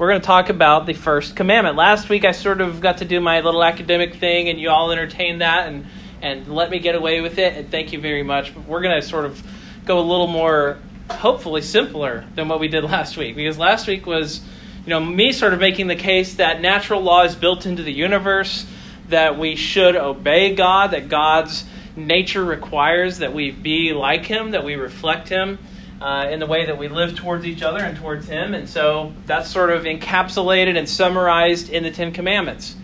we're going to talk about the first commandment. Last week, I sort of got to do my little academic thing, and you all entertained that and, and let me get away with it, and thank you very much. But we're going to sort of go a little more, hopefully, simpler than what we did last week, because last week was, you know, me sort of making the case that natural law is built into the universe, that we should obey God, that God's nature requires that we be like Him, that we reflect Him uh, in the way that we live towards each other and towards Him. And so that's sort of encapsulated and summarized in the Ten Commandments.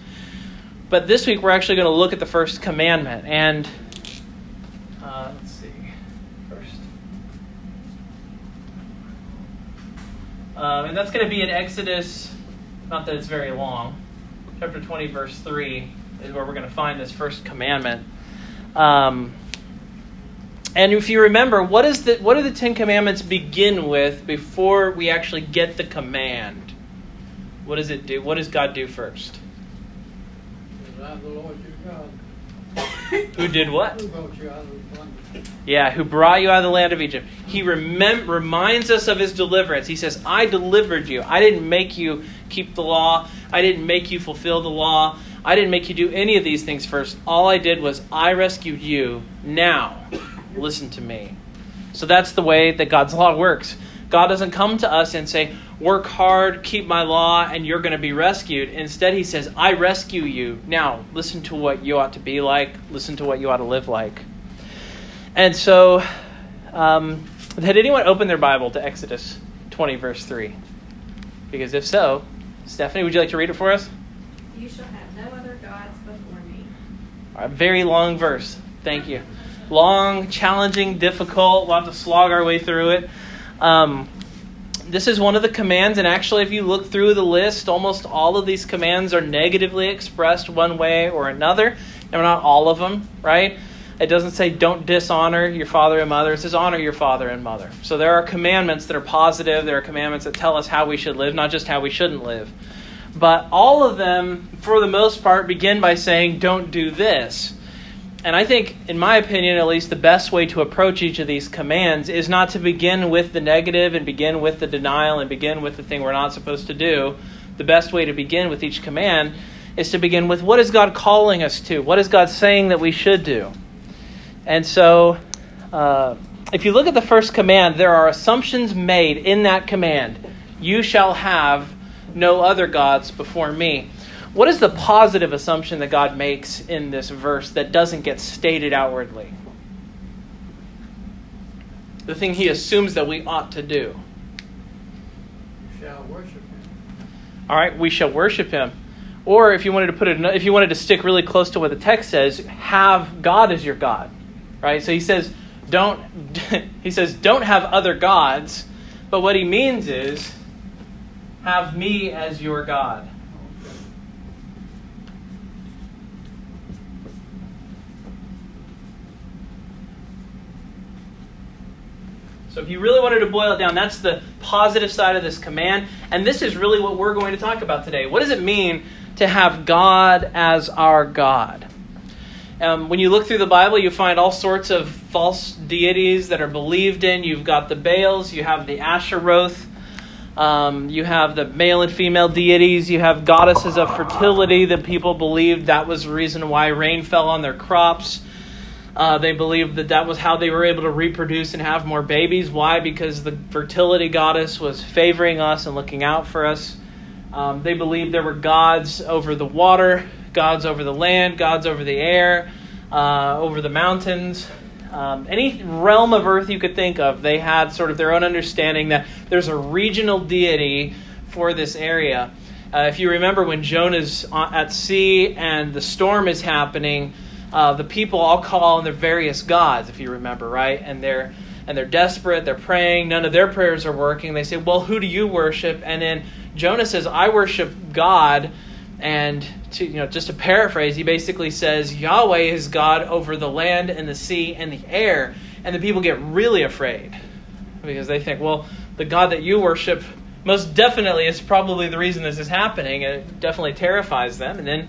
But this week we're actually going to look at the first commandment. And uh, let's see. First. Um, and that's going to be in Exodus, not that it's very long, chapter 20, verse 3 is where we're going to find this first commandment. Um, and if you remember, what is the what do the Ten Commandments begin with before we actually get the command? What does it do? What does God do first? Who did what? Yeah, who brought you out of the land of Egypt. He remem- reminds us of his deliverance. He says, I delivered you. I didn't make you keep the law. I didn't make you fulfill the law. I didn't make you do any of these things first. All I did was I rescued you. Now, listen to me. So that's the way that God's law works. God doesn't come to us and say, work hard, keep my law, and you're going to be rescued. Instead, he says, I rescue you. Now, listen to what you ought to be like, listen to what you ought to live like. And so, um, had anyone opened their Bible to Exodus 20, verse 3? Because if so, Stephanie, would you like to read it for us? You shall have no other gods before me. A very long verse. Thank you long, challenging, difficult. We'll have to slog our way through it. Um, this is one of the commands, and actually, if you look through the list, almost all of these commands are negatively expressed one way or another. And not all of them, right? It doesn't say don't dishonor your father and mother. It says honor your father and mother. So there are commandments that are positive. There are commandments that tell us how we should live, not just how we shouldn't live. But all of them, for the most part, begin by saying don't do this. And I think, in my opinion at least, the best way to approach each of these commands is not to begin with the negative and begin with the denial and begin with the thing we're not supposed to do. The best way to begin with each command is to begin with what is God calling us to? What is God saying that we should do? And so, uh, if you look at the first command, there are assumptions made in that command. You shall have no other gods before me. What is the positive assumption that God makes in this verse that doesn't get stated outwardly? The thing he assumes that we ought to do. You shall worship him. All right, we shall worship him. Or if you wanted to put it, if you wanted to stick really close to what the text says, have God as your God. Right? So he says, don't. He says, don't have other gods. But what he means is, have me as your God. So if you really wanted to boil it down, that's the positive side of this command. And this is really what we're going to talk about today. What does it mean to have God as our God? Um, when you look through the Bible, you find all sorts of false deities that are believed in. You've got the Baals, you have the Asheroth, um, you have the male and female deities, you have goddesses of fertility that people believed that was the reason why rain fell on their crops. Uh, they believed that that was how they were able to reproduce and have more babies. Why? Because the fertility goddess was favoring us and looking out for us. Um, they believed there were gods over the water, gods over the land, gods over the air, uh, over the mountains. Um, any realm of earth you could think of, they had sort of their own understanding that there's a regional deity for this area. Uh, if you remember when Jonah's at sea and the storm is happening, uh, the people all call on their various gods, if you remember, right? And they're and they're desperate, they're praying, none of their prayers are working. They say, Well, who do you worship? And then Jonah says, I worship God. And to you know, just to paraphrase, he basically says, Yahweh is God over the land and the sea and the air. And the people get really afraid because they think, well, the God that you worship most definitely is probably the reason this is happening. It definitely terrifies them. And then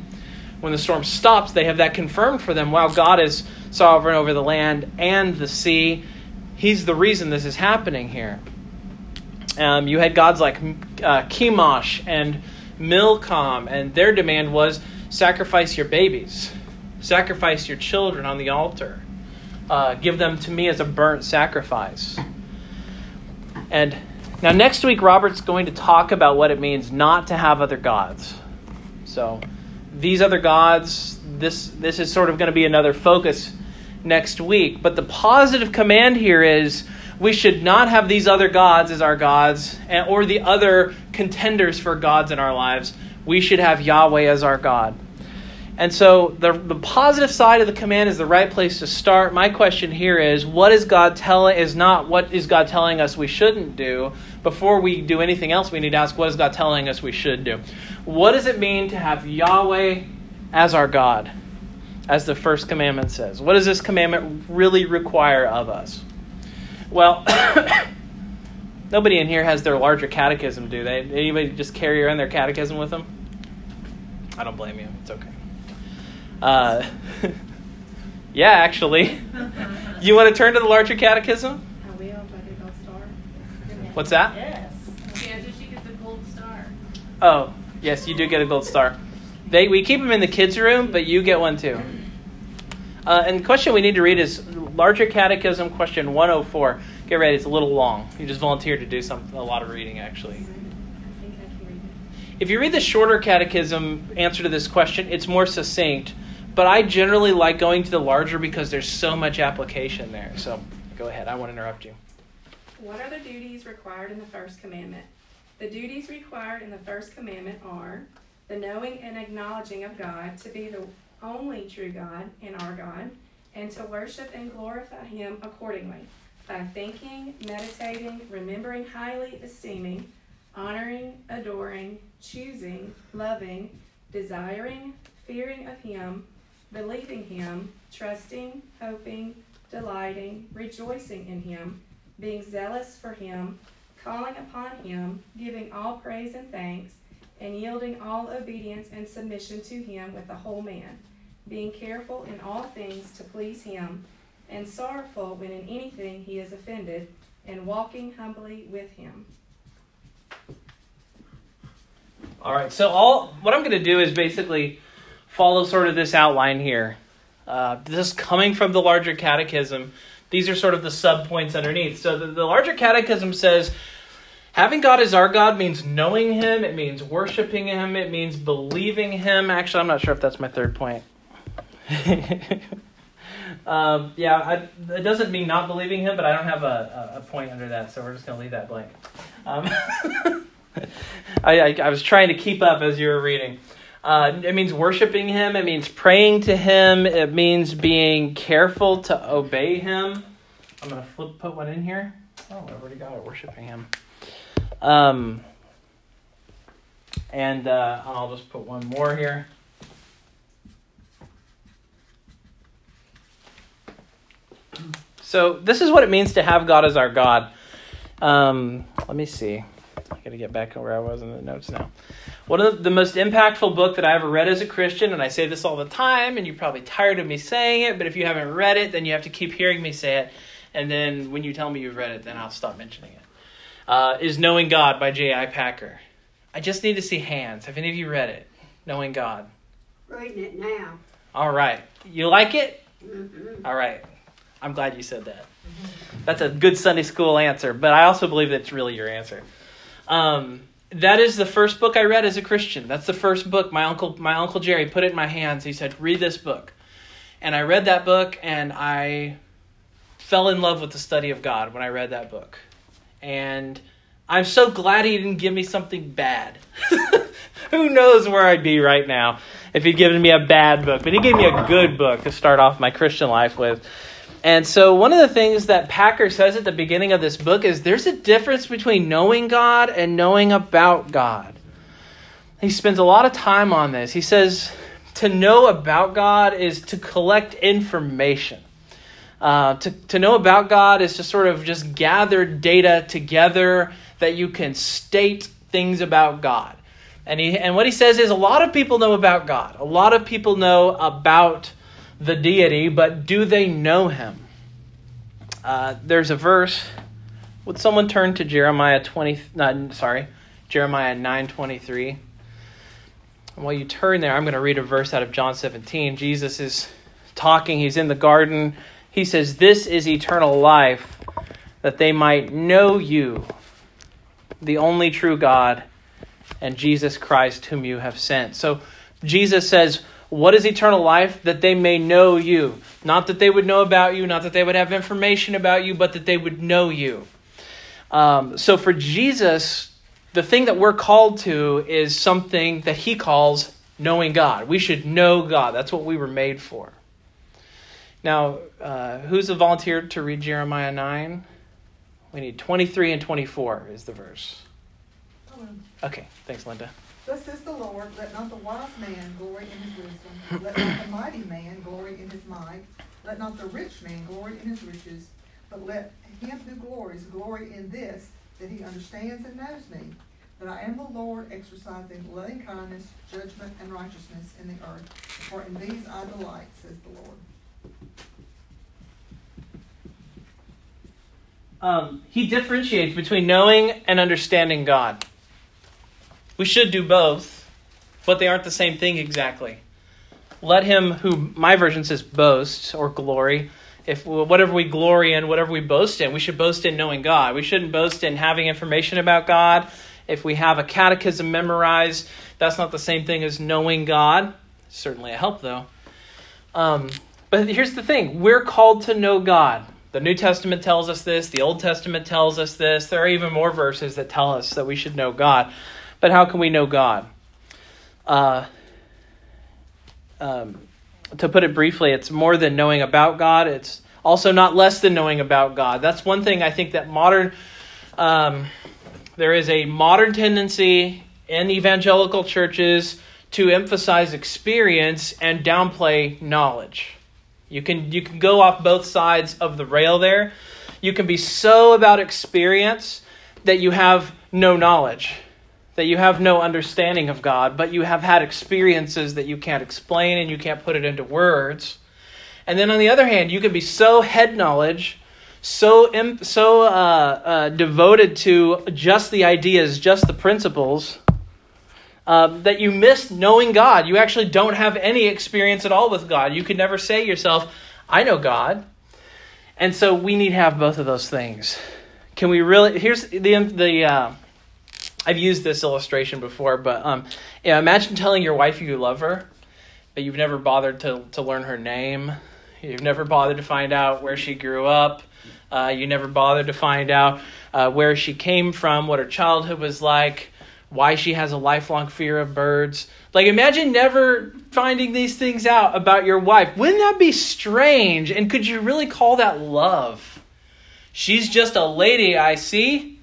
when the storm stops, they have that confirmed for them. While God is sovereign over the land and the sea, He's the reason this is happening here. Um, you had gods like uh, Chemosh and Milcom, and their demand was sacrifice your babies, sacrifice your children on the altar, uh, give them to me as a burnt sacrifice. And now, next week, Robert's going to talk about what it means not to have other gods. So, these other gods, this, this is sort of going to be another focus next week. But the positive command here is we should not have these other gods as our gods or the other contenders for gods in our lives. We should have Yahweh as our God. And so the, the positive side of the command is the right place to start. My question here is what is God telling is not what is God telling us we shouldn't do. Before we do anything else, we need to ask what is God telling us we should do. What does it mean to have Yahweh as our God? As the first commandment says. What does this commandment really require of us? Well, nobody in here has their larger catechism, do they? Anybody just carry around their catechism with them? I don't blame you. It's okay. Uh, yeah, actually. you want to turn to the larger catechism? I will, but it'll start. What's that? Yes. Yeah, so she gets a gold star. Oh, yes, you do get a gold star. They we keep them in the kids' room, but you get one too. Uh, and the question we need to read is larger catechism question 104. Get ready; it's a little long. You just volunteered to do some a lot of reading, actually. I think I can read it. If you read the shorter catechism answer to this question, it's more succinct. But I generally like going to the larger because there's so much application there. So go ahead. I won't interrupt you. What are the duties required in the first commandment? The duties required in the first commandment are the knowing and acknowledging of God to be the only true God and our God, and to worship and glorify Him accordingly by thinking, meditating, remembering highly, esteeming, honoring, adoring, choosing, loving, desiring, fearing of Him, believing Him, trusting, hoping, delighting, rejoicing in Him, being zealous for Him, calling upon Him, giving all praise and thanks, and yielding all obedience and submission to Him with the whole man, being careful in all things to please Him, and sorrowful when in anything He is offended, and walking humbly with Him. All right. So all what I'm going to do is basically follow sort of this outline here. Uh, this is coming from the larger catechism. These are sort of the sub points underneath. So the, the larger catechism says having God as our God means knowing Him. It means worshiping Him. It means believing Him. Actually, I'm not sure if that's my third point. um, yeah, I, it doesn't mean not believing Him, but I don't have a, a, point under that, so we're just going to leave that blank. Um, I, I, I was trying to keep up as you were reading. Uh, it means worshiping Him. It means praying to Him. It means being careful to obey Him. I'm to flip put one in here. Oh, I already got it. Worshiping Him. Um, and uh, I'll just put one more here. So this is what it means to have God as our God. Um, let me see. I got to get back to where I was in the notes now. One of the most impactful book that I ever read as a Christian, and I say this all the time, and you're probably tired of me saying it, but if you haven't read it, then you have to keep hearing me say it, and then when you tell me you've read it, then I'll stop mentioning it. Uh, is Knowing God by J.I. Packer. I just need to see hands. Have any of you read it? Knowing God. Reading it now. All right. You like it? Mm-hmm. All right. I'm glad you said that. That's a good Sunday school answer, but I also believe that's really your answer. Um, that is the first book I read as a Christian. That's the first book my uncle my uncle Jerry put it in my hands. He said, "Read this book," and I read that book, and I fell in love with the study of God when I read that book. And I'm so glad he didn't give me something bad. Who knows where I'd be right now if he'd given me a bad book? But he gave me a good book to start off my Christian life with. And so, one of the things that Packer says at the beginning of this book is there's a difference between knowing God and knowing about God. He spends a lot of time on this. He says to know about God is to collect information. Uh, to, to know about God is to sort of just gather data together that you can state things about God. And, he, and what he says is a lot of people know about God. A lot of people know about the deity, but do they know him? Uh, there's a verse. Would someone turn to Jeremiah 20? No, sorry, Jeremiah 9:23. And while you turn there, I'm going to read a verse out of John 17. Jesus is talking, he's in the garden. He says, "This is eternal life, that they might know you, the only true God, and Jesus Christ whom you have sent." So Jesus says, what is eternal life? That they may know you. Not that they would know about you, not that they would have information about you, but that they would know you. Um, so for Jesus, the thing that we're called to is something that he calls knowing God. We should know God. That's what we were made for. Now, uh, who's a volunteer to read Jeremiah 9? We need 23 and 24 is the verse. Okay, thanks, Linda. Thus says the Lord, let not the wise man glory in his wisdom, let not the mighty man glory in his might, let not the rich man glory in his riches, but let him who glories glory in this, that he understands and knows me, that I am the Lord exercising loving kindness, judgment, and righteousness in the earth, for in these I delight, says the Lord. Um, he differentiates between knowing and understanding God. We should do both, but they aren't the same thing exactly. Let him who my version says boast or glory. If whatever we glory in, whatever we boast in, we should boast in knowing God. We shouldn't boast in having information about God. If we have a catechism memorized, that's not the same thing as knowing God. Certainly a help though. Um, but here's the thing: we're called to know God. The New Testament tells us this. The Old Testament tells us this. There are even more verses that tell us that we should know God. But how can we know God? Uh, um, to put it briefly, it's more than knowing about God. It's also not less than knowing about God. That's one thing I think that modern, um, there is a modern tendency in evangelical churches to emphasize experience and downplay knowledge. You can you can go off both sides of the rail there. You can be so about experience that you have no knowledge that you have no understanding of God, but you have had experiences that you can't explain and you can't put it into words. And then on the other hand, you can be so head knowledge, so so uh, uh, devoted to just the ideas, just the principles, um, that you miss knowing God. You actually don't have any experience at all with God. You could never say yourself, "I know God." And so we need to have both of those things. Can we really? Here's the the. I've used this illustration before, but um, yeah, imagine telling your wife you love her, but you've never bothered to, to learn her name. You've never bothered to find out where she grew up. Uh, you never bothered to find out uh, where she came from, what her childhood was like, why she has a lifelong fear of birds. Like, imagine never finding these things out about your wife. Wouldn't that be strange? And could you really call that love? She's just a lady, I see.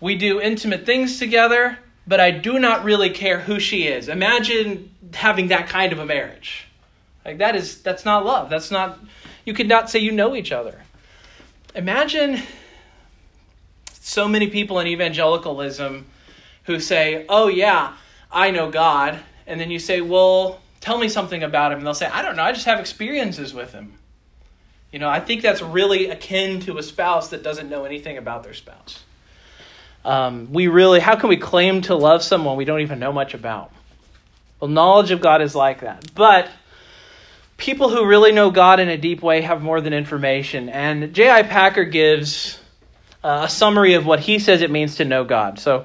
We do intimate things together, but I do not really care who she is. Imagine having that kind of a marriage. Like that is that's not love. That's not you could not say you know each other. Imagine so many people in evangelicalism who say, "Oh yeah, I know God." And then you say, "Well, tell me something about him." And they'll say, "I don't know. I just have experiences with him." You know, I think that's really akin to a spouse that doesn't know anything about their spouse. Um, we really, how can we claim to love someone we don't even know much about? Well, knowledge of God is like that. But people who really know God in a deep way have more than information. And J.I. Packer gives uh, a summary of what he says it means to know God. So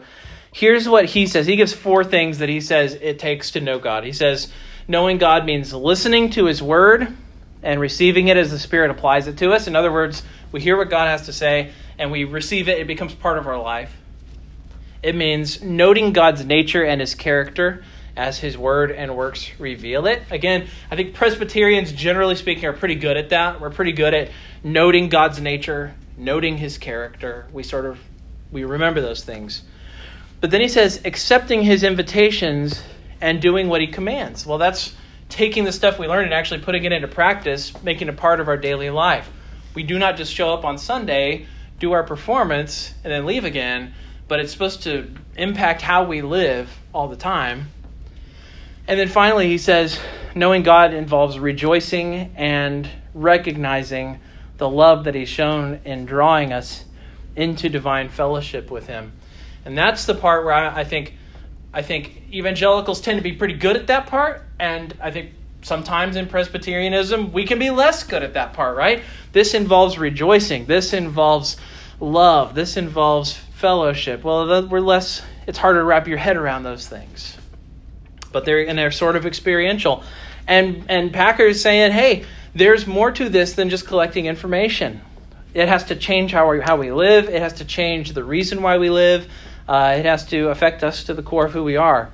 here's what he says. He gives four things that he says it takes to know God. He says, knowing God means listening to his word and receiving it as the Spirit applies it to us. In other words, we hear what God has to say and we receive it, it becomes part of our life. It means noting God's nature and his character as his word and works reveal it. Again, I think Presbyterians, generally speaking, are pretty good at that. We're pretty good at noting God's nature, noting his character. We sort of we remember those things. But then he says accepting his invitations and doing what he commands. Well, that's taking the stuff we learn and actually putting it into practice, making it part of our daily life. We do not just show up on Sunday, do our performance, and then leave again but it's supposed to impact how we live all the time. And then finally, he says, knowing God involves rejoicing and recognizing the love that he's shown in drawing us into divine fellowship with him. And that's the part where I, I think I think evangelicals tend to be pretty good at that part, and I think sometimes in Presbyterianism we can be less good at that part, right? This involves rejoicing. This involves love. This involves fellowship. Well, we're less. It's harder to wrap your head around those things, but they're and they're sort of experiential. And and Packer is saying, hey, there's more to this than just collecting information. It has to change how we, how we live. It has to change the reason why we live. Uh, it has to affect us to the core of who we are.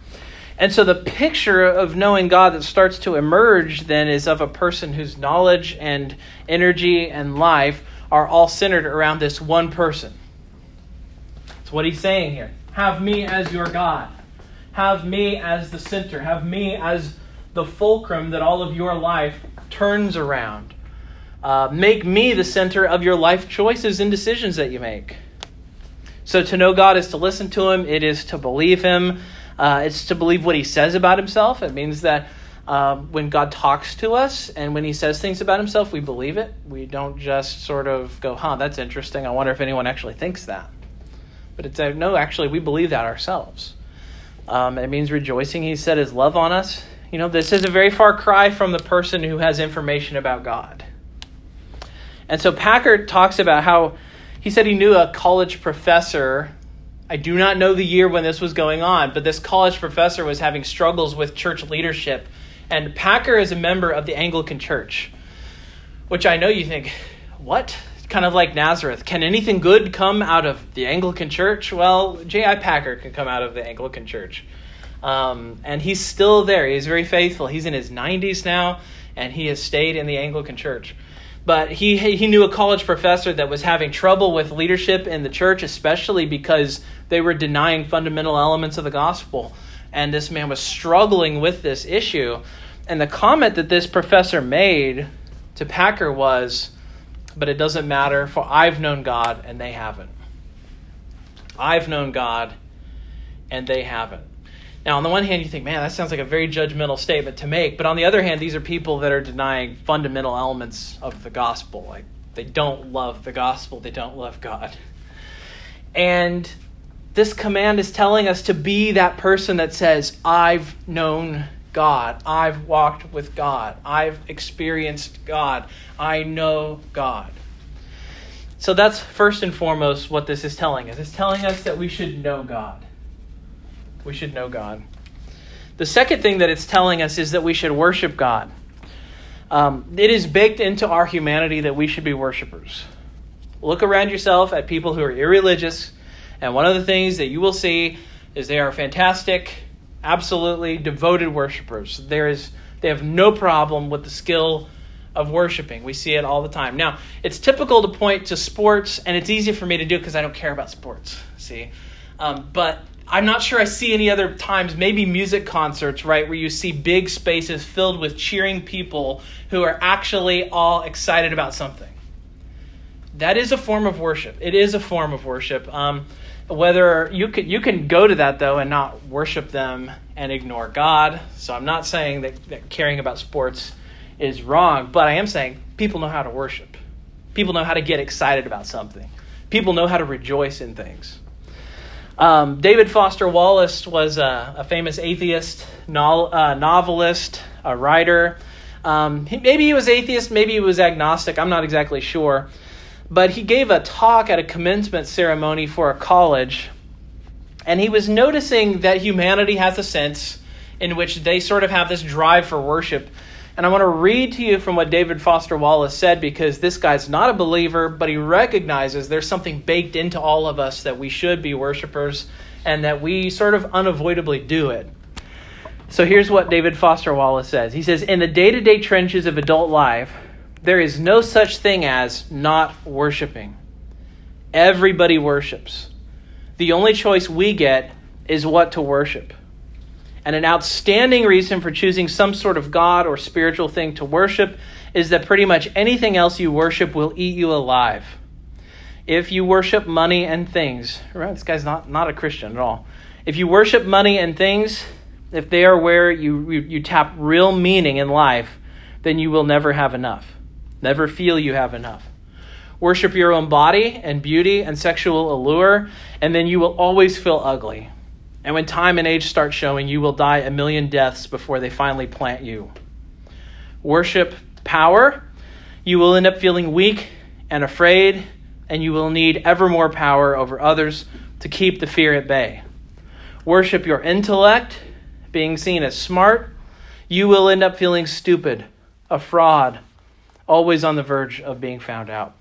And so the picture of knowing God that starts to emerge then is of a person whose knowledge and energy and life are all centered around this one person. What he's saying here. Have me as your God. Have me as the center. Have me as the fulcrum that all of your life turns around. Uh, make me the center of your life choices and decisions that you make. So to know God is to listen to Him, it is to believe Him, uh, it's to believe what He says about Himself. It means that uh, when God talks to us and when He says things about Himself, we believe it. We don't just sort of go, huh, that's interesting. I wonder if anyone actually thinks that. But it's uh, no, actually, we believe that ourselves. Um, it means rejoicing. He set His love on us. You know, this is a very far cry from the person who has information about God. And so Packer talks about how he said he knew a college professor. I do not know the year when this was going on, but this college professor was having struggles with church leadership. And Packer is a member of the Anglican Church, which I know you think, what? Kind of like Nazareth. Can anything good come out of the Anglican Church? Well, J.I. Packer can come out of the Anglican Church. Um, and he's still there. He's very faithful. He's in his 90s now, and he has stayed in the Anglican Church but he he knew a college professor that was having trouble with leadership in the church, especially because they were denying fundamental elements of the gospel. And this man was struggling with this issue. And the comment that this professor made to Packer was, But it doesn't matter, for I've known God and they haven't. I've known God and they haven't. Now, on the one hand, you think, man, that sounds like a very judgmental statement to make. But on the other hand, these are people that are denying fundamental elements of the gospel. Like, they don't love the gospel, they don't love God. And this command is telling us to be that person that says, I've known God. I've walked with God. I've experienced God. I know God. So that's first and foremost what this is telling us. It's telling us that we should know God. We should know God. The second thing that it's telling us is that we should worship God. Um, it is baked into our humanity that we should be worshipers. Look around yourself at people who are irreligious, and one of the things that you will see is they are fantastic, absolutely devoted worshipers. There is, they have no problem with the skill of worshiping. We see it all the time. Now, it's typical to point to sports, and it's easy for me to do because I don't care about sports. See, um, but I'm not sure I see any other times, maybe music concerts, right, where you see big spaces filled with cheering people who are actually all excited about something. That is a form of worship. It is a form of worship. Um, whether you can you can go to that though and not worship them and ignore God. So I'm not saying that, that caring about sports is wrong, but I am saying people know how to worship. People know how to get excited about something. People know how to rejoice in things. Um, David Foster Wallace was a, a famous atheist, no, uh, novelist, a writer. Um, he, maybe he was atheist, maybe he was agnostic, I'm not exactly sure. But he gave a talk at a commencement ceremony for a college, and he was noticing that humanity has a sense in which they sort of have this drive for worship and I want to read to you from what David Foster Wallace said because this guy's not a believer, but he recognizes there's something baked into all of us that we should be worshipers and that we sort of unavoidably do it. So here's what David Foster Wallace says He says, In the day to day trenches of adult life, there is no such thing as not worshiping. Everybody worships. The only choice we get is what to worship. And an outstanding reason for choosing some sort of God or spiritual thing to worship is that pretty much anything else you worship will eat you alive. If you worship money and things, right, this guy's not, not a Christian at all. If you worship money and things, if they are where you, you, you tap real meaning in life, then you will never have enough. Never feel you have enough. Worship your own body and beauty and sexual allure, and then you will always feel ugly. And when time and age start showing, you will die a million deaths before they finally plant you. Worship power, you will end up feeling weak and afraid, and you will need ever more power over others to keep the fear at bay. Worship your intellect, being seen as smart, you will end up feeling stupid, a fraud, always on the verge of being found out.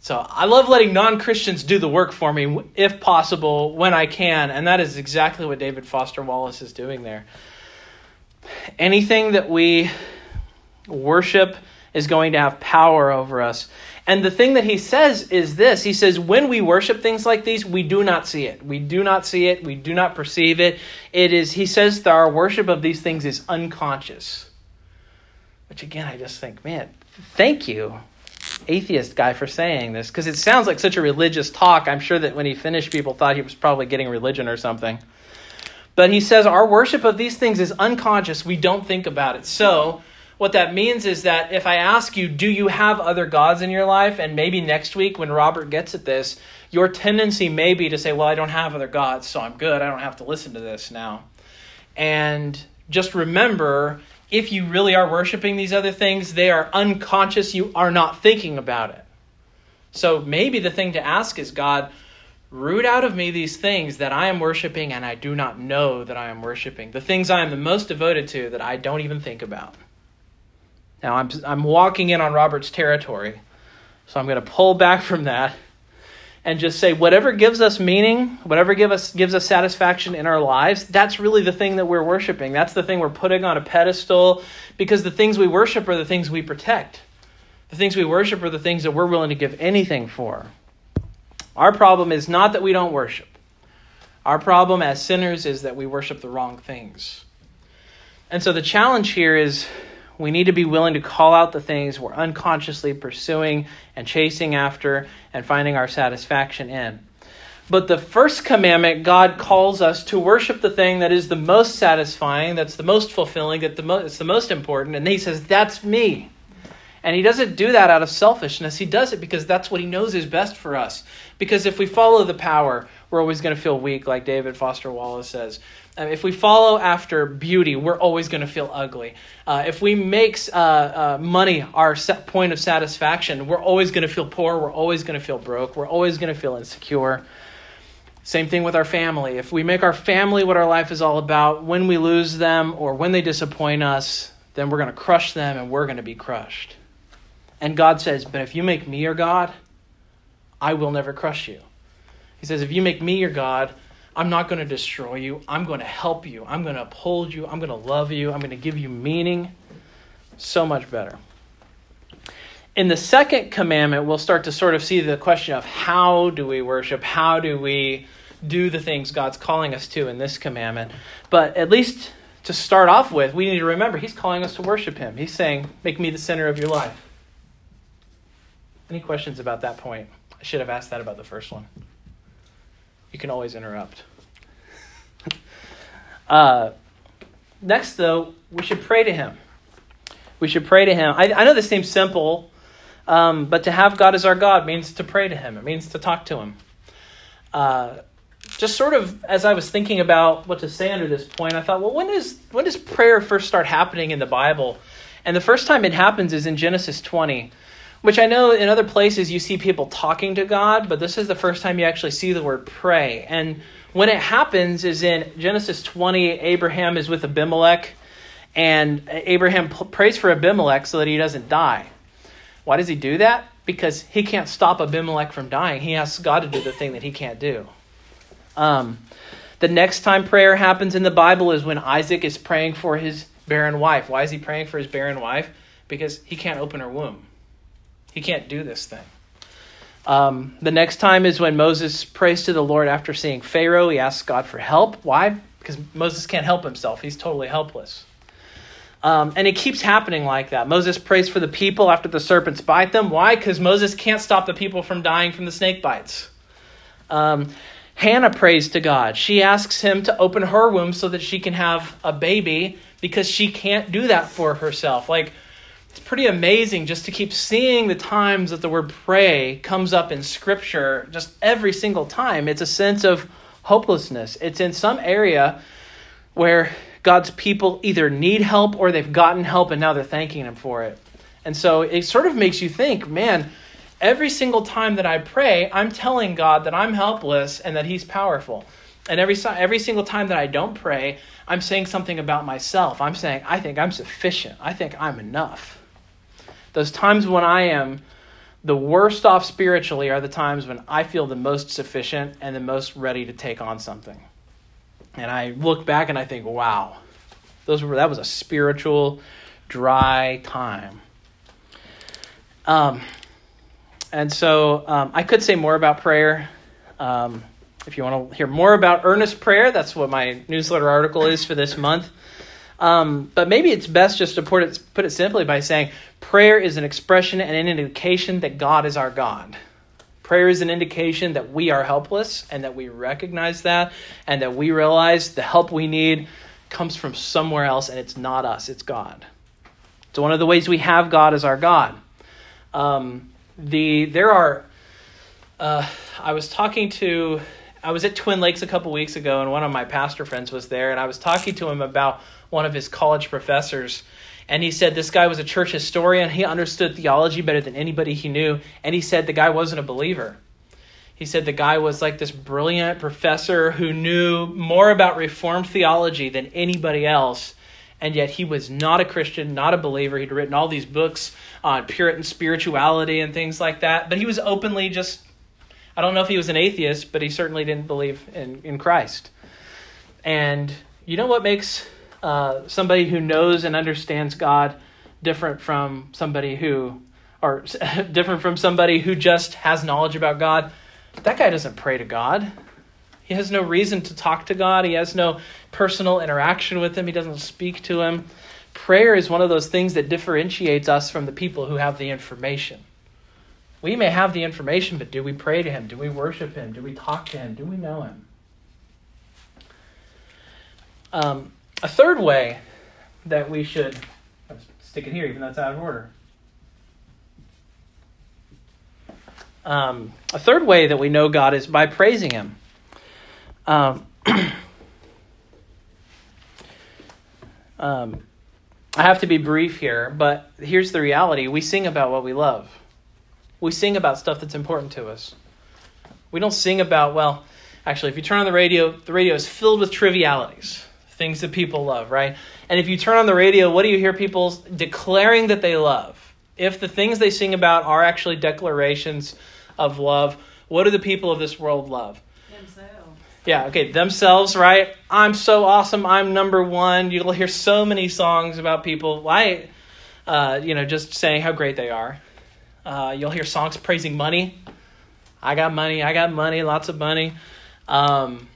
So I love letting non Christians do the work for me, if possible, when I can. And that is exactly what David Foster Wallace is doing there. Anything that we worship is going to have power over us. And the thing that he says is this He says, when we worship things like these, we do not see it. We do not see it. We do not perceive it. It is, he says, that our worship of these things is unconscious. Which again, I just think, man, thank you atheist guy for saying this because it sounds like such a religious talk. I'm sure that when he finished, people thought he was probably getting religion or something. But he says our worship of these things is unconscious. We don't think about it. So, what that means is that if I ask you, do you have other gods in your life? And maybe next week when Robert gets at this, your tendency may be to say, well, I don't have other gods, so I'm good. I don't have to listen to this now. And just remember if you really are worshiping these other things, they are unconscious. You are not thinking about it. So maybe the thing to ask is God, root out of me these things that I am worshiping and I do not know that I am worshiping. The things I am the most devoted to that I don't even think about. Now, I'm, I'm walking in on Robert's territory, so I'm going to pull back from that and just say whatever gives us meaning, whatever give us, gives us satisfaction in our lives, that's really the thing that we're worshiping. That's the thing we're putting on a pedestal because the things we worship are the things we protect. The things we worship are the things that we're willing to give anything for. Our problem is not that we don't worship. Our problem as sinners is that we worship the wrong things. And so the challenge here is we need to be willing to call out the things we're unconsciously pursuing and chasing after and finding our satisfaction in. But the first commandment, God calls us to worship the thing that is the most satisfying, that's the most fulfilling, that the mo- it's the most important. And He says, That's me. And He doesn't do that out of selfishness. He does it because that's what He knows is best for us. Because if we follow the power, we're always going to feel weak, like David Foster Wallace says. Um, if we follow after beauty, we're always going to feel ugly. Uh, if we make uh, uh, money our point of satisfaction, we're always going to feel poor. We're always going to feel broke. We're always going to feel insecure. Same thing with our family. If we make our family what our life is all about, when we lose them or when they disappoint us, then we're going to crush them and we're going to be crushed. And God says, But if you make me your God, I will never crush you. He says, If you make me your God, I'm not going to destroy you. I'm going to help you. I'm going to uphold you. I'm going to love you. I'm going to give you meaning. So much better. In the second commandment, we'll start to sort of see the question of how do we worship? How do we do the things God's calling us to in this commandment? But at least to start off with, we need to remember He's calling us to worship Him. He's saying, Make me the center of your life. Any questions about that point? I should have asked that about the first one. You can always interrupt. uh, next, though, we should pray to Him. We should pray to Him. I, I know this seems simple, um, but to have God as our God means to pray to Him, it means to talk to Him. Uh, just sort of as I was thinking about what to say under this point, I thought, well, when does when does prayer first start happening in the Bible? And the first time it happens is in Genesis 20. Which I know in other places you see people talking to God, but this is the first time you actually see the word pray. And when it happens is in Genesis 20, Abraham is with Abimelech, and Abraham prays for Abimelech so that he doesn't die. Why does he do that? Because he can't stop Abimelech from dying. He asks God to do the thing that he can't do. Um, the next time prayer happens in the Bible is when Isaac is praying for his barren wife. Why is he praying for his barren wife? Because he can't open her womb. He can't do this thing. Um, the next time is when Moses prays to the Lord after seeing Pharaoh. He asks God for help. Why? Because Moses can't help himself. He's totally helpless. Um, and it keeps happening like that. Moses prays for the people after the serpents bite them. Why? Because Moses can't stop the people from dying from the snake bites. Um, Hannah prays to God. She asks him to open her womb so that she can have a baby because she can't do that for herself. Like, it's pretty amazing just to keep seeing the times that the word pray comes up in Scripture just every single time. It's a sense of hopelessness. It's in some area where God's people either need help or they've gotten help and now they're thanking Him for it. And so it sort of makes you think, man, every single time that I pray, I'm telling God that I'm helpless and that He's powerful. And every, every single time that I don't pray, I'm saying something about myself. I'm saying, I think I'm sufficient. I think I'm enough. Those times when I am the worst off spiritually are the times when I feel the most sufficient and the most ready to take on something. And I look back and I think, wow, those were that was a spiritual dry time. Um, and so um, I could say more about prayer. Um, if you want to hear more about earnest prayer, that's what my newsletter article is for this month. Um, but maybe it's best just to put it, put it simply by saying prayer is an expression and an indication that God is our God. Prayer is an indication that we are helpless and that we recognize that and that we realize the help we need comes from somewhere else and it's not us, it's God. So, one of the ways we have God as our God. Um, the there are. Uh, I was talking to. I was at Twin Lakes a couple weeks ago, and one of my pastor friends was there, and I was talking to him about one of his college professors. And he said this guy was a church historian. He understood theology better than anybody he knew. And he said the guy wasn't a believer. He said the guy was like this brilliant professor who knew more about Reformed theology than anybody else. And yet he was not a Christian, not a believer. He'd written all these books on Puritan spirituality and things like that. But he was openly just, I don't know if he was an atheist, but he certainly didn't believe in, in Christ. And you know what makes uh, somebody who knows and understands God different from somebody who, or different from somebody who just has knowledge about God. That guy doesn't pray to God. He has no reason to talk to God. He has no personal interaction with Him. He doesn't speak to Him. Prayer is one of those things that differentiates us from the people who have the information. We may have the information, but do we pray to Him? Do we worship Him? Do we talk to Him? Do we know Him? Um, a third way that we should stick it here, even though it's out of order. Um, a third way that we know God is by praising Him. Um, um, I have to be brief here, but here's the reality we sing about what we love, we sing about stuff that's important to us. We don't sing about, well, actually, if you turn on the radio, the radio is filled with trivialities things that people love, right? And if you turn on the radio, what do you hear people declaring that they love? If the things they sing about are actually declarations of love, what do the people of this world love? Themselves. Yeah, okay, themselves, right? I'm so awesome. I'm number one. You'll hear so many songs about people, why, uh, you know, just saying how great they are. Uh, you'll hear songs praising money. I got money. I got money. Lots of money. Um,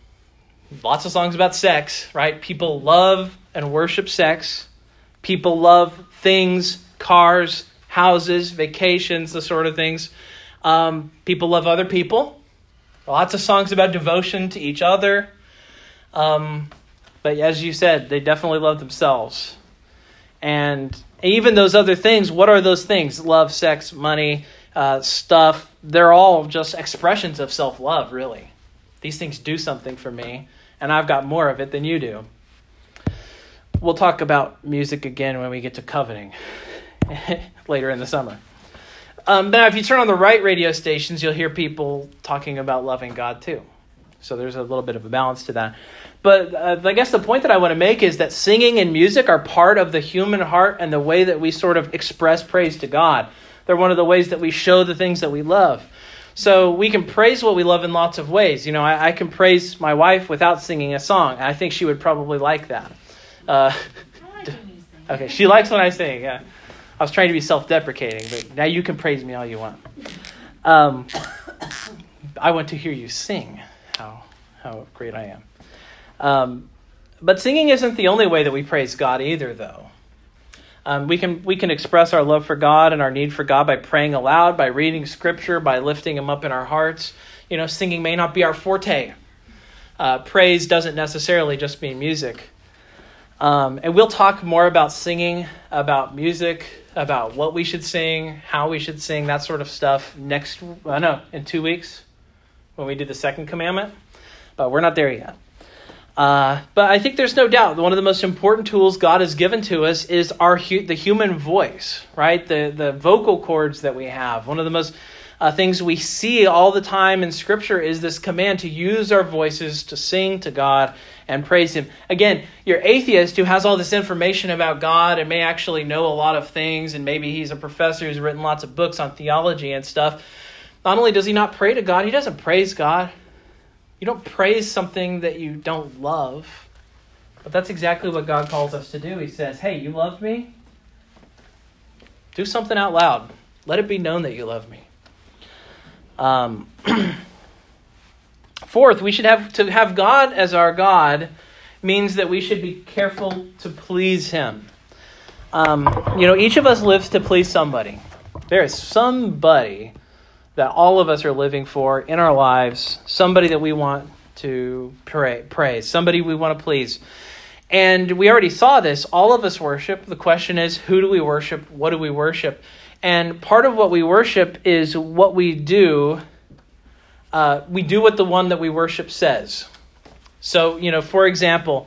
lots of songs about sex, right? People love and worship sex. People love things, cars, houses, vacations, the sort of things. Um, people love other people. Lots of songs about devotion to each other. Um, but as you said, they definitely love themselves. And even those other things, what are those things? Love, sex, money, uh, stuff. They're all just expressions of self love, really. These things do something for me and I've got more of it than you do. We'll talk about music again when we get to coveting later in the summer. Um, now, if you turn on the right radio stations, you'll hear people talking about loving God too. So there's a little bit of a balance to that. But uh, I guess the point that I want to make is that singing and music are part of the human heart and the way that we sort of express praise to God. They're one of the ways that we show the things that we love. So we can praise what we love in lots of ways. You know, I, I can praise my wife without singing a song. I think she would probably like that. Uh, okay, she likes when I sing. Yeah. I was trying to be self-deprecating, but now you can praise me all you want. Um, I want to hear you sing. How how great I am. Um, but singing isn't the only way that we praise God either, though. Um, we can we can express our love for God and our need for God by praying aloud, by reading Scripture, by lifting Him up in our hearts. You know, singing may not be our forte. Uh, praise doesn't necessarily just mean music. Um, and we'll talk more about singing, about music, about what we should sing, how we should sing, that sort of stuff next, I know, in two weeks when we do the second commandment. But we're not there yet. Uh, but I think there's no doubt one of the most important tools God has given to us is our hu- the human voice, right? The the vocal cords that we have. One of the most uh, things we see all the time in Scripture is this command to use our voices to sing to God and praise Him. Again, your atheist who has all this information about God and may actually know a lot of things, and maybe he's a professor who's written lots of books on theology and stuff. Not only does he not pray to God, he doesn't praise God. You don't praise something that you don't love. But that's exactly what God calls us to do. He says, Hey, you love me? Do something out loud. Let it be known that you love me. Um, fourth, we should have to have God as our God means that we should be careful to please Him. Um, you know, each of us lives to please somebody. There is somebody that all of us are living for in our lives, somebody that we want to pray, praise, somebody we want to please. And we already saw this. All of us worship. The question is, who do we worship? What do we worship? And part of what we worship is what we do. Uh, we do what the one that we worship says. So, you know, for example,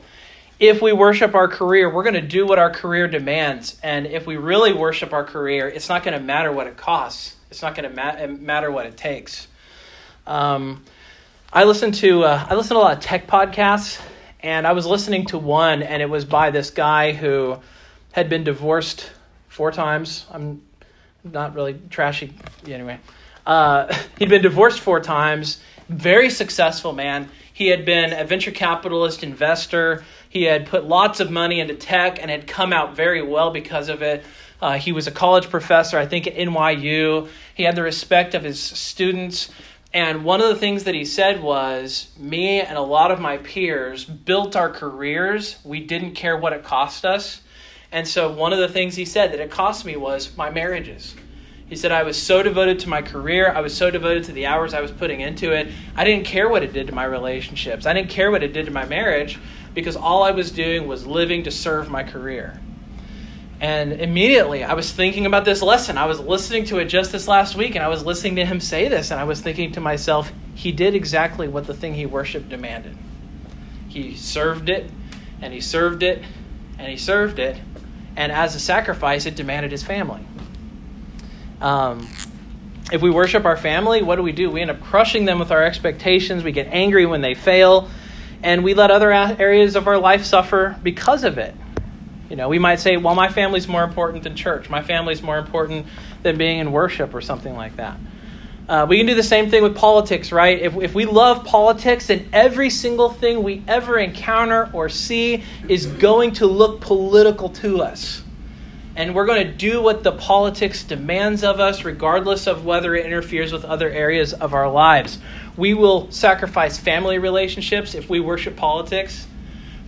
if we worship our career, we're going to do what our career demands. And if we really worship our career, it's not going to matter what it costs. It's not going to ma- matter what it takes. Um, I listen to uh, I listen to a lot of tech podcasts, and I was listening to one, and it was by this guy who had been divorced four times. I'm not really trashy anyway. Uh, he'd been divorced four times. Very successful man. He had been a venture capitalist investor. He had put lots of money into tech and had come out very well because of it. Uh, he was a college professor, I think, at NYU. He had the respect of his students. And one of the things that he said was, Me and a lot of my peers built our careers. We didn't care what it cost us. And so one of the things he said that it cost me was my marriages. He said, I was so devoted to my career. I was so devoted to the hours I was putting into it. I didn't care what it did to my relationships. I didn't care what it did to my marriage because all I was doing was living to serve my career. And immediately I was thinking about this lesson. I was listening to it just this last week and I was listening to him say this and I was thinking to myself, he did exactly what the thing he worshiped demanded. He served it and he served it and he served it and as a sacrifice, it demanded his family. Um, if we worship our family, what do we do? We end up crushing them with our expectations. We get angry when they fail, and we let other areas of our life suffer because of it. You know, we might say, well, my family's more important than church. My family's more important than being in worship or something like that. Uh, we can do the same thing with politics, right? If, if we love politics, then every single thing we ever encounter or see is going to look political to us. And we're going to do what the politics demands of us, regardless of whether it interferes with other areas of our lives. We will sacrifice family relationships if we worship politics.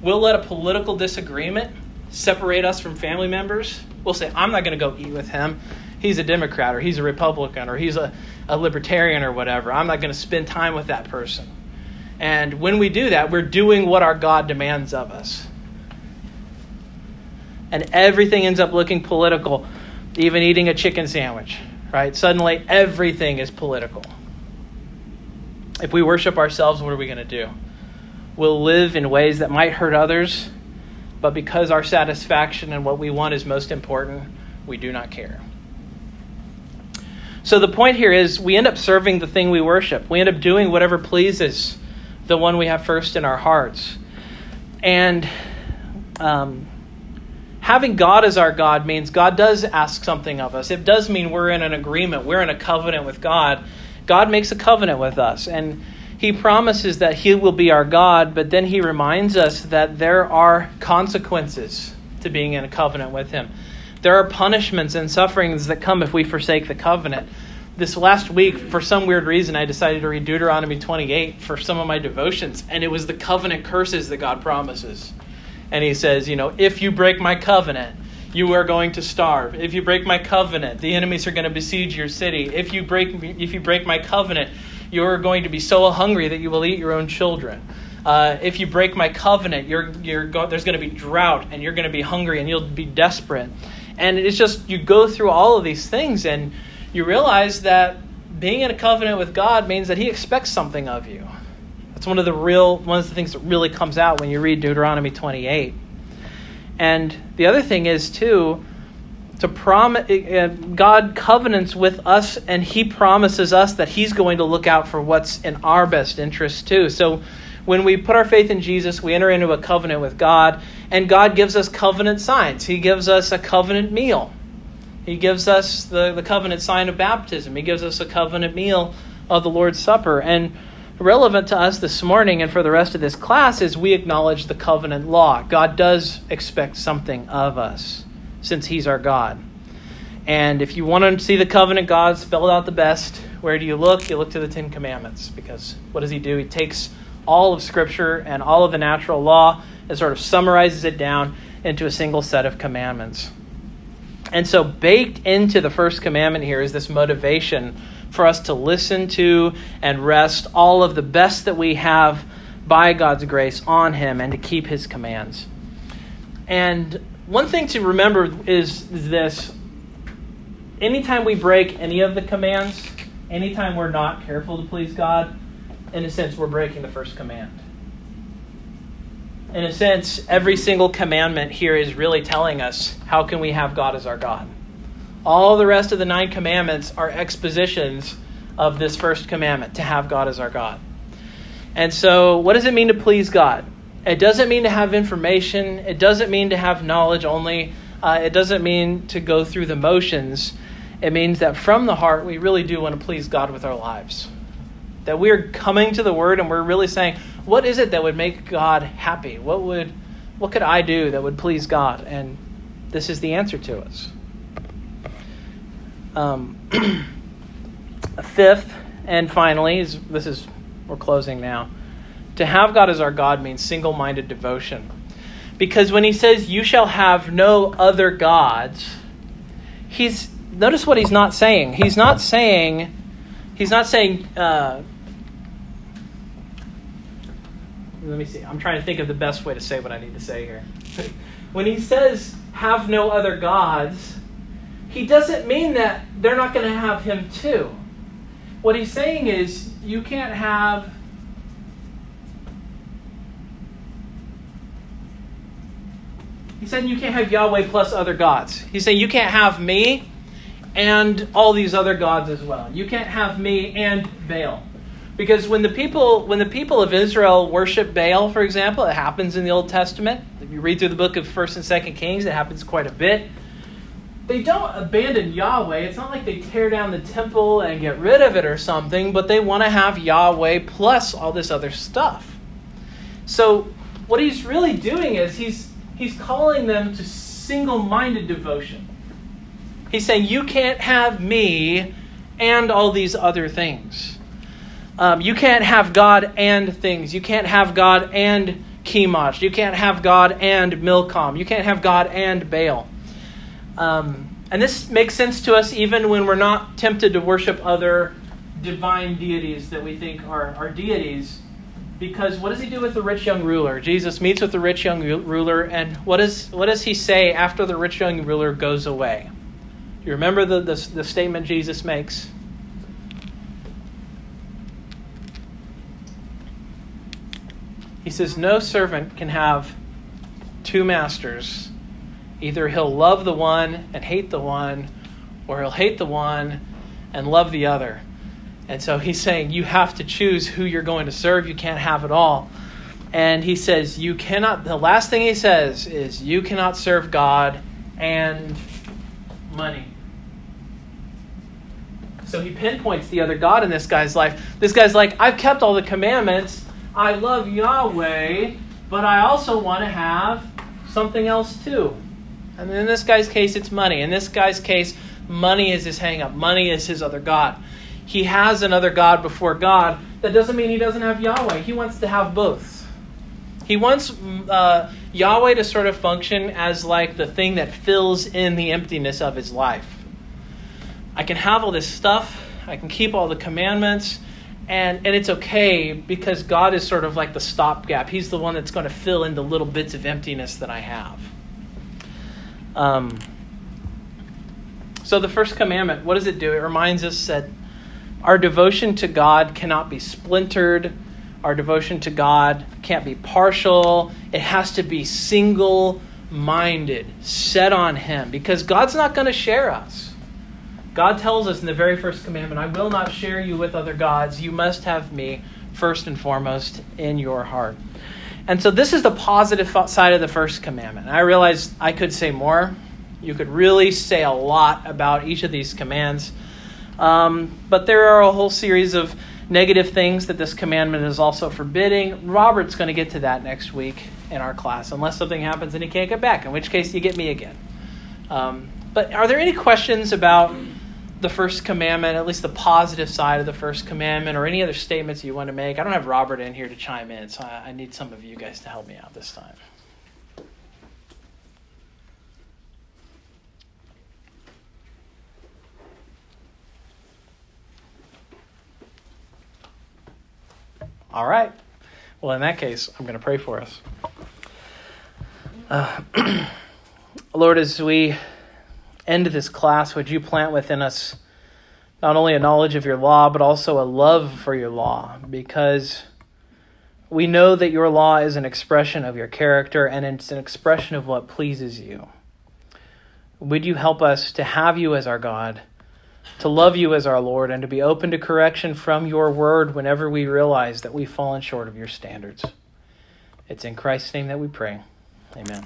We'll let a political disagreement separate us from family members. We'll say, I'm not going to go eat with him he's a Democrat or he's a Republican or he's a, a libertarian or whatever. I'm not going to spend time with that person. And when we do that, we're doing what our God demands of us. And everything ends up looking political, even eating a chicken sandwich, right? Suddenly, everything is political. If we worship ourselves, what are we going to do? We'll live in ways that might hurt others, but because our satisfaction and what we want is most important, we do not care. So the point here is we end up serving the thing we worship. We end up doing whatever pleases the one we have first in our hearts. And um, having God as our God means God does ask something of us. It does mean we're in an agreement, we're in a covenant with God. God makes a covenant with us. And he promises that he will be our God, but then he reminds us that there are consequences to being in a covenant with him. There are punishments and sufferings that come if we forsake the covenant. This last week, for some weird reason, I decided to read Deuteronomy 28 for some of my devotions, and it was the covenant curses that God promises. And He says, you know, if you break my covenant, you are going to starve. If you break my covenant, the enemies are going to besiege your city. If you break, if you break my covenant, you are going to be so hungry that you will eat your own children. Uh, if you break my covenant, you're, you're go- there's going to be drought and you're going to be hungry and you'll be desperate. And it's just, you go through all of these things and you realize that being in a covenant with God means that He expects something of you. That's one of the real, one of the things that really comes out when you read Deuteronomy 28. And the other thing is, too, to prom- uh, God covenants with us and he promises us that he's going to look out for what's in our best interest too. So when we put our faith in Jesus, we enter into a covenant with God and God gives us covenant signs. He gives us a covenant meal. He gives us the, the covenant sign of baptism. He gives us a covenant meal of the Lord's Supper. And relevant to us this morning and for the rest of this class is we acknowledge the covenant law. God does expect something of us since He's our God. And if you want to see the covenant God spelled out the best, where do you look? You look to the Ten Commandments. Because what does He do? He takes all of Scripture and all of the natural law and sort of summarizes it down into a single set of commandments. And so, baked into the first commandment here is this motivation for us to listen to and rest all of the best that we have by God's grace on Him and to keep His commands. And one thing to remember is this anytime we break any of the commands, anytime we're not careful to please God, in a sense, we're breaking the first command. In a sense, every single commandment here is really telling us how can we have God as our God. All the rest of the nine commandments are expositions of this first commandment to have God as our God. And so, what does it mean to please God? It doesn't mean to have information. It doesn't mean to have knowledge only. Uh, it doesn't mean to go through the motions. It means that from the heart, we really do want to please God with our lives. That we're coming to the Word and we're really saying, what is it that would make God happy? What would, what could I do that would please God? And this is the answer to us. Um, fifth and finally, is, this is we're closing now. To have God as our God means single minded devotion. Because when he says, You shall have no other gods, he's, notice what he's not saying. He's not saying, he's not saying, uh, let me see. I'm trying to think of the best way to say what I need to say here. when he says, Have no other gods, he doesn't mean that they're not going to have him too. What he's saying is, you can't have He said you can't have Yahweh plus other gods. He's saying you can't have me and all these other gods as well. You can't have me and Baal. Because when the people when the people of Israel worship Baal, for example, it happens in the Old Testament. If you read through the book of First and Second Kings, it happens quite a bit. They don't abandon Yahweh. It's not like they tear down the temple and get rid of it or something, but they want to have Yahweh plus all this other stuff. So what he's really doing is he's he's calling them to single minded devotion. He's saying, You can't have me and all these other things. Um, you can't have God and things. You can't have God and Chemosh. You can't have God and Milcom. You can't have God and Baal. Um, and this makes sense to us even when we're not tempted to worship other divine deities that we think are, are deities. Because what does he do with the rich young ruler? Jesus meets with the rich young ruler, and what, is, what does he say after the rich young ruler goes away? You remember the, the, the statement Jesus makes? He says, No servant can have two masters. Either he'll love the one and hate the one, or he'll hate the one and love the other. And so he's saying you have to choose who you're going to serve. You can't have it all. And he says you cannot, the last thing he says is you cannot serve God and money. So he pinpoints the other God in this guy's life. This guy's like, I've kept all the commandments. I love Yahweh, but I also want to have something else too. And in this guy's case, it's money. In this guy's case, money is his hang up. Money is his other God he has another God before God, that doesn't mean he doesn't have Yahweh. He wants to have both. He wants uh, Yahweh to sort of function as like the thing that fills in the emptiness of his life. I can have all this stuff, I can keep all the commandments, and and it's okay because God is sort of like the stopgap. He's the one that's going to fill in the little bits of emptiness that I have. Um, so the first commandment, what does it do? It reminds us that our devotion to God cannot be splintered. Our devotion to God can't be partial. It has to be single minded, set on Him, because God's not going to share us. God tells us in the very first commandment, I will not share you with other gods. You must have me first and foremost in your heart. And so this is the positive side of the first commandment. I realize I could say more. You could really say a lot about each of these commands. Um, but there are a whole series of negative things that this commandment is also forbidding. Robert's going to get to that next week in our class, unless something happens and he can't get back, in which case you get me again. Um, but are there any questions about the first commandment, at least the positive side of the first commandment, or any other statements you want to make? I don't have Robert in here to chime in, so I, I need some of you guys to help me out this time. All right. Well, in that case, I'm going to pray for us. Uh, Lord, as we end this class, would you plant within us not only a knowledge of your law, but also a love for your law? Because we know that your law is an expression of your character and it's an expression of what pleases you. Would you help us to have you as our God? To love you as our Lord, and to be open to correction from your word whenever we realize that we've fallen short of your standards. It's in Christ's name that we pray. Amen.